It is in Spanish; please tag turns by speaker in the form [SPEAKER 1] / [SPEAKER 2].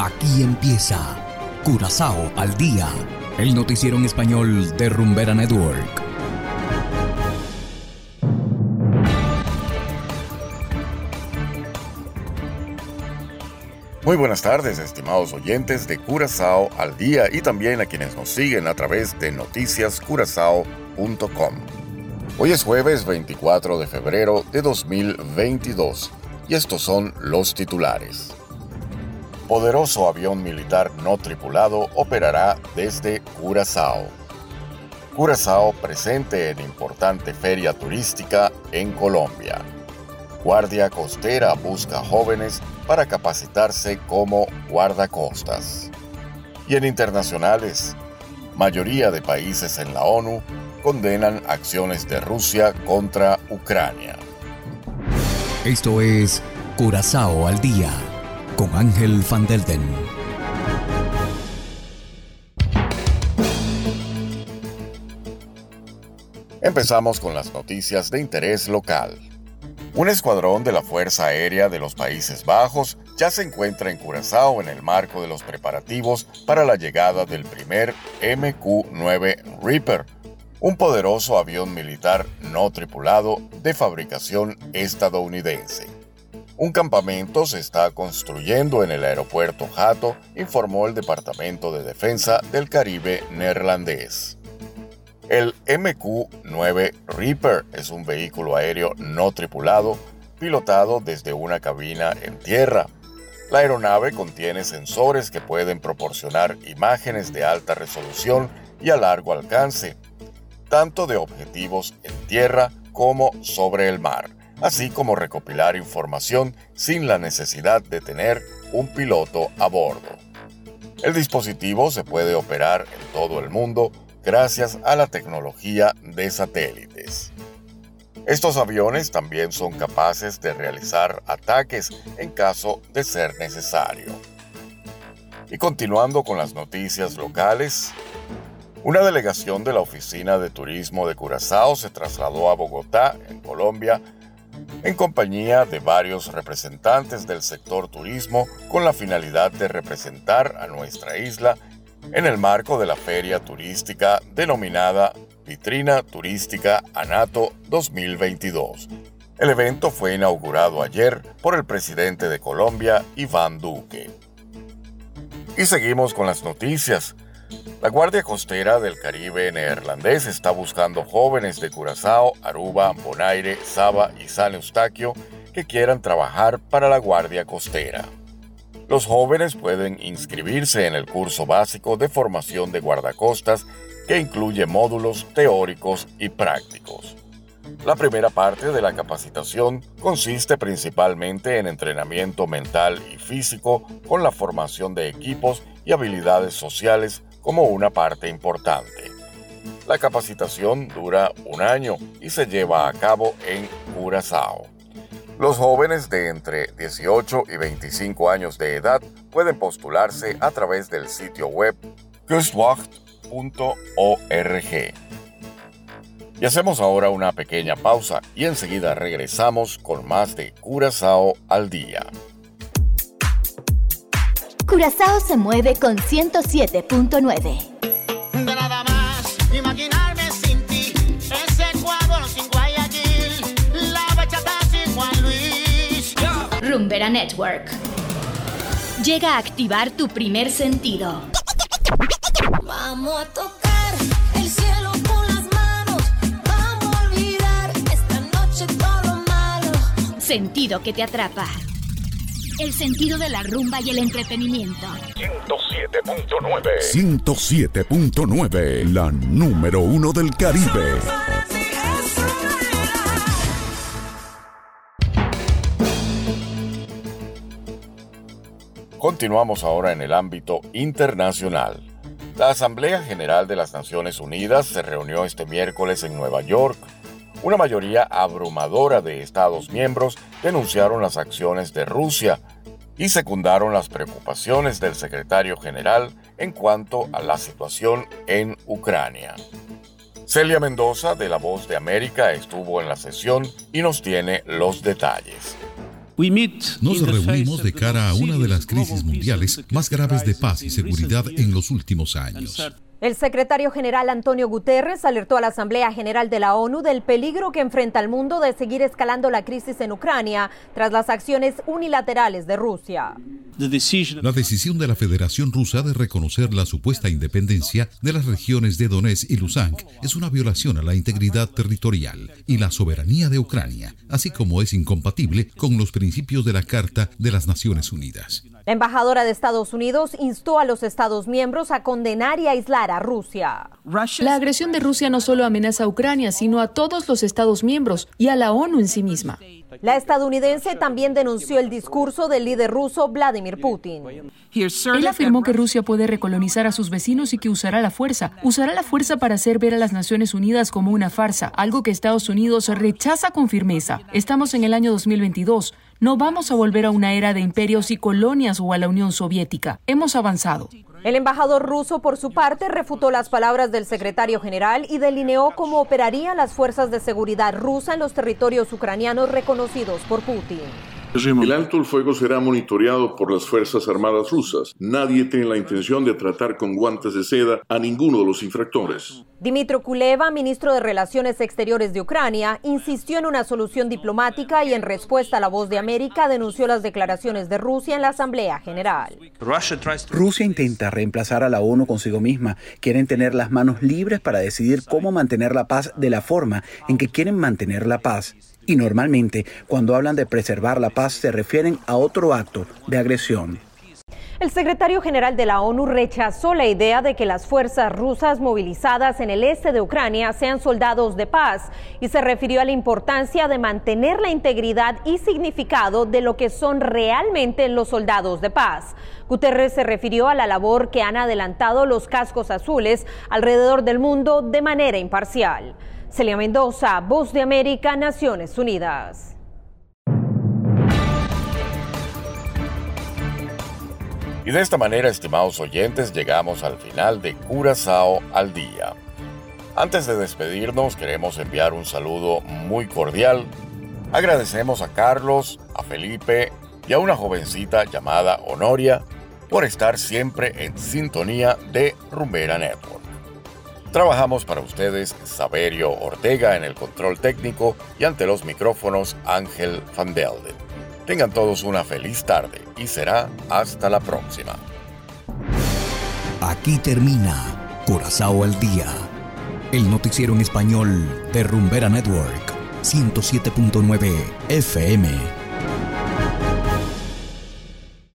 [SPEAKER 1] Aquí empieza Curazao al día, el noticiero en español de Rumbera Network.
[SPEAKER 2] Muy buenas tardes, estimados oyentes de Curazao al día y también a quienes nos siguen a través de noticiascurazao.com. Hoy es jueves 24 de febrero de 2022 y estos son los titulares poderoso avión militar no tripulado operará desde Curazao. Curazao presente en importante feria turística en Colombia. Guardia Costera busca jóvenes para capacitarse como guardacostas. Y en internacionales, mayoría de países en la ONU condenan acciones de Rusia contra Ucrania.
[SPEAKER 1] Esto es Curazao al día con Ángel Van Delden.
[SPEAKER 2] Empezamos con las noticias de interés local. Un escuadrón de la Fuerza Aérea de los Países Bajos ya se encuentra en Curazao en el marco de los preparativos para la llegada del primer MQ-9 Reaper, un poderoso avión militar no tripulado de fabricación estadounidense. Un campamento se está construyendo en el aeropuerto Hato, informó el Departamento de Defensa del Caribe neerlandés. El MQ-9 Reaper es un vehículo aéreo no tripulado, pilotado desde una cabina en tierra. La aeronave contiene sensores que pueden proporcionar imágenes de alta resolución y a largo alcance, tanto de objetivos en tierra como sobre el mar así como recopilar información sin la necesidad de tener un piloto a bordo. El dispositivo se puede operar en todo el mundo gracias a la tecnología de satélites. Estos aviones también son capaces de realizar ataques en caso de ser necesario. Y continuando con las noticias locales, una delegación de la Oficina de Turismo de Curazao se trasladó a Bogotá, en Colombia, en compañía de varios representantes del sector turismo con la finalidad de representar a nuestra isla en el marco de la feria turística denominada Vitrina Turística Anato 2022. El evento fue inaugurado ayer por el presidente de Colombia, Iván Duque. Y seguimos con las noticias. La Guardia Costera del Caribe neerlandés está buscando jóvenes de Curazao, Aruba, Bonaire, Saba y San Eustaquio que quieran trabajar para la Guardia Costera. Los jóvenes pueden inscribirse en el curso básico de formación de guardacostas que incluye módulos teóricos y prácticos. La primera parte de la capacitación consiste principalmente en entrenamiento mental y físico con la formación de equipos y habilidades sociales como una parte importante. La capacitación dura un año y se lleva a cabo en Curazao. Los jóvenes de entre 18 y 25 años de edad pueden postularse a través del sitio web kustwacht.org. Y hacemos ahora una pequeña pausa y enseguida regresamos con más de Curazao al día.
[SPEAKER 3] Curazao se mueve con 107.9.
[SPEAKER 4] De nada más imaginarme sin ti. Ese Ecuador sin Guayaquil. La bachata sin Juan Luis.
[SPEAKER 3] Rumbera Network. Llega a activar tu primer sentido.
[SPEAKER 5] Vamos a tocar el cielo con las manos. Vamos a olvidar esta noche todo lo malo.
[SPEAKER 3] Sentido que te atrapa. El sentido de la rumba y el entretenimiento.
[SPEAKER 2] 107.9
[SPEAKER 1] 107.9, la número uno del Caribe.
[SPEAKER 2] Continuamos ahora en el ámbito internacional. La Asamblea General de las Naciones Unidas se reunió este miércoles en Nueva York. Una mayoría abrumadora de Estados miembros denunciaron las acciones de Rusia y secundaron las preocupaciones del secretario general en cuanto a la situación en Ucrania. Celia Mendoza de La Voz de América estuvo en la sesión y nos tiene los detalles.
[SPEAKER 6] Nos reunimos de cara a una de las crisis mundiales más graves de paz y seguridad en los últimos años.
[SPEAKER 7] El secretario general Antonio Guterres alertó a la Asamblea General de la ONU del peligro que enfrenta el mundo de seguir escalando la crisis en Ucrania tras las acciones unilaterales de Rusia.
[SPEAKER 6] La decisión de la Federación Rusa de reconocer la supuesta independencia de las regiones de Donetsk y Luhansk es una violación a la integridad territorial y la soberanía de Ucrania, así como es incompatible con los principios de la Carta de las Naciones Unidas.
[SPEAKER 7] La embajadora de Estados Unidos instó a los Estados miembros a condenar y aislar a Rusia.
[SPEAKER 8] La agresión de Rusia no solo amenaza a Ucrania, sino a todos los Estados miembros y a la ONU en sí misma.
[SPEAKER 7] La estadounidense también denunció el discurso del líder ruso Vladimir Putin.
[SPEAKER 8] Él afirmó que Rusia puede recolonizar a sus vecinos y que usará la fuerza. Usará la fuerza para hacer ver a las Naciones Unidas como una farsa, algo que Estados Unidos rechaza con firmeza. Estamos en el año 2022. No vamos a volver a una era de imperios y colonias o a la Unión Soviética. Hemos avanzado.
[SPEAKER 7] El embajador ruso, por su parte, refutó las palabras del secretario general y delineó cómo operarían las fuerzas de seguridad rusa en los territorios ucranianos reconocidos por Putin.
[SPEAKER 9] El alto el fuego será monitoreado por las Fuerzas Armadas rusas. Nadie tiene la intención de tratar con guantes de seda a ninguno de los infractores.
[SPEAKER 7] Dimitro Kuleva, ministro de Relaciones Exteriores de Ucrania, insistió en una solución diplomática y en respuesta a la voz de América denunció las declaraciones de Rusia en la Asamblea General.
[SPEAKER 10] Rusia intenta reemplazar a la ONU consigo misma. Quieren tener las manos libres para decidir cómo mantener la paz de la forma en que quieren mantener la paz. Y normalmente, cuando hablan de preservar la paz, se refieren a otro acto de agresión.
[SPEAKER 7] El secretario general de la ONU rechazó la idea de que las fuerzas rusas movilizadas en el este de Ucrania sean soldados de paz y se refirió a la importancia de mantener la integridad y significado de lo que son realmente los soldados de paz. Guterres se refirió a la labor que han adelantado los cascos azules alrededor del mundo de manera imparcial. Celia Mendoza, Voz de América, Naciones Unidas.
[SPEAKER 2] Y de esta manera, estimados oyentes, llegamos al final de Curazao al Día. Antes de despedirnos, queremos enviar un saludo muy cordial. Agradecemos a Carlos, a Felipe y a una jovencita llamada Honoria por estar siempre en sintonía de Rumbera Network. Trabajamos para ustedes Saberio Ortega en el control técnico y ante los micrófonos Ángel Van Delden. Tengan todos una feliz tarde y será hasta la próxima.
[SPEAKER 1] Aquí termina Corazao al Día, el noticiero en español de Rumbera Network, 107.9 FM.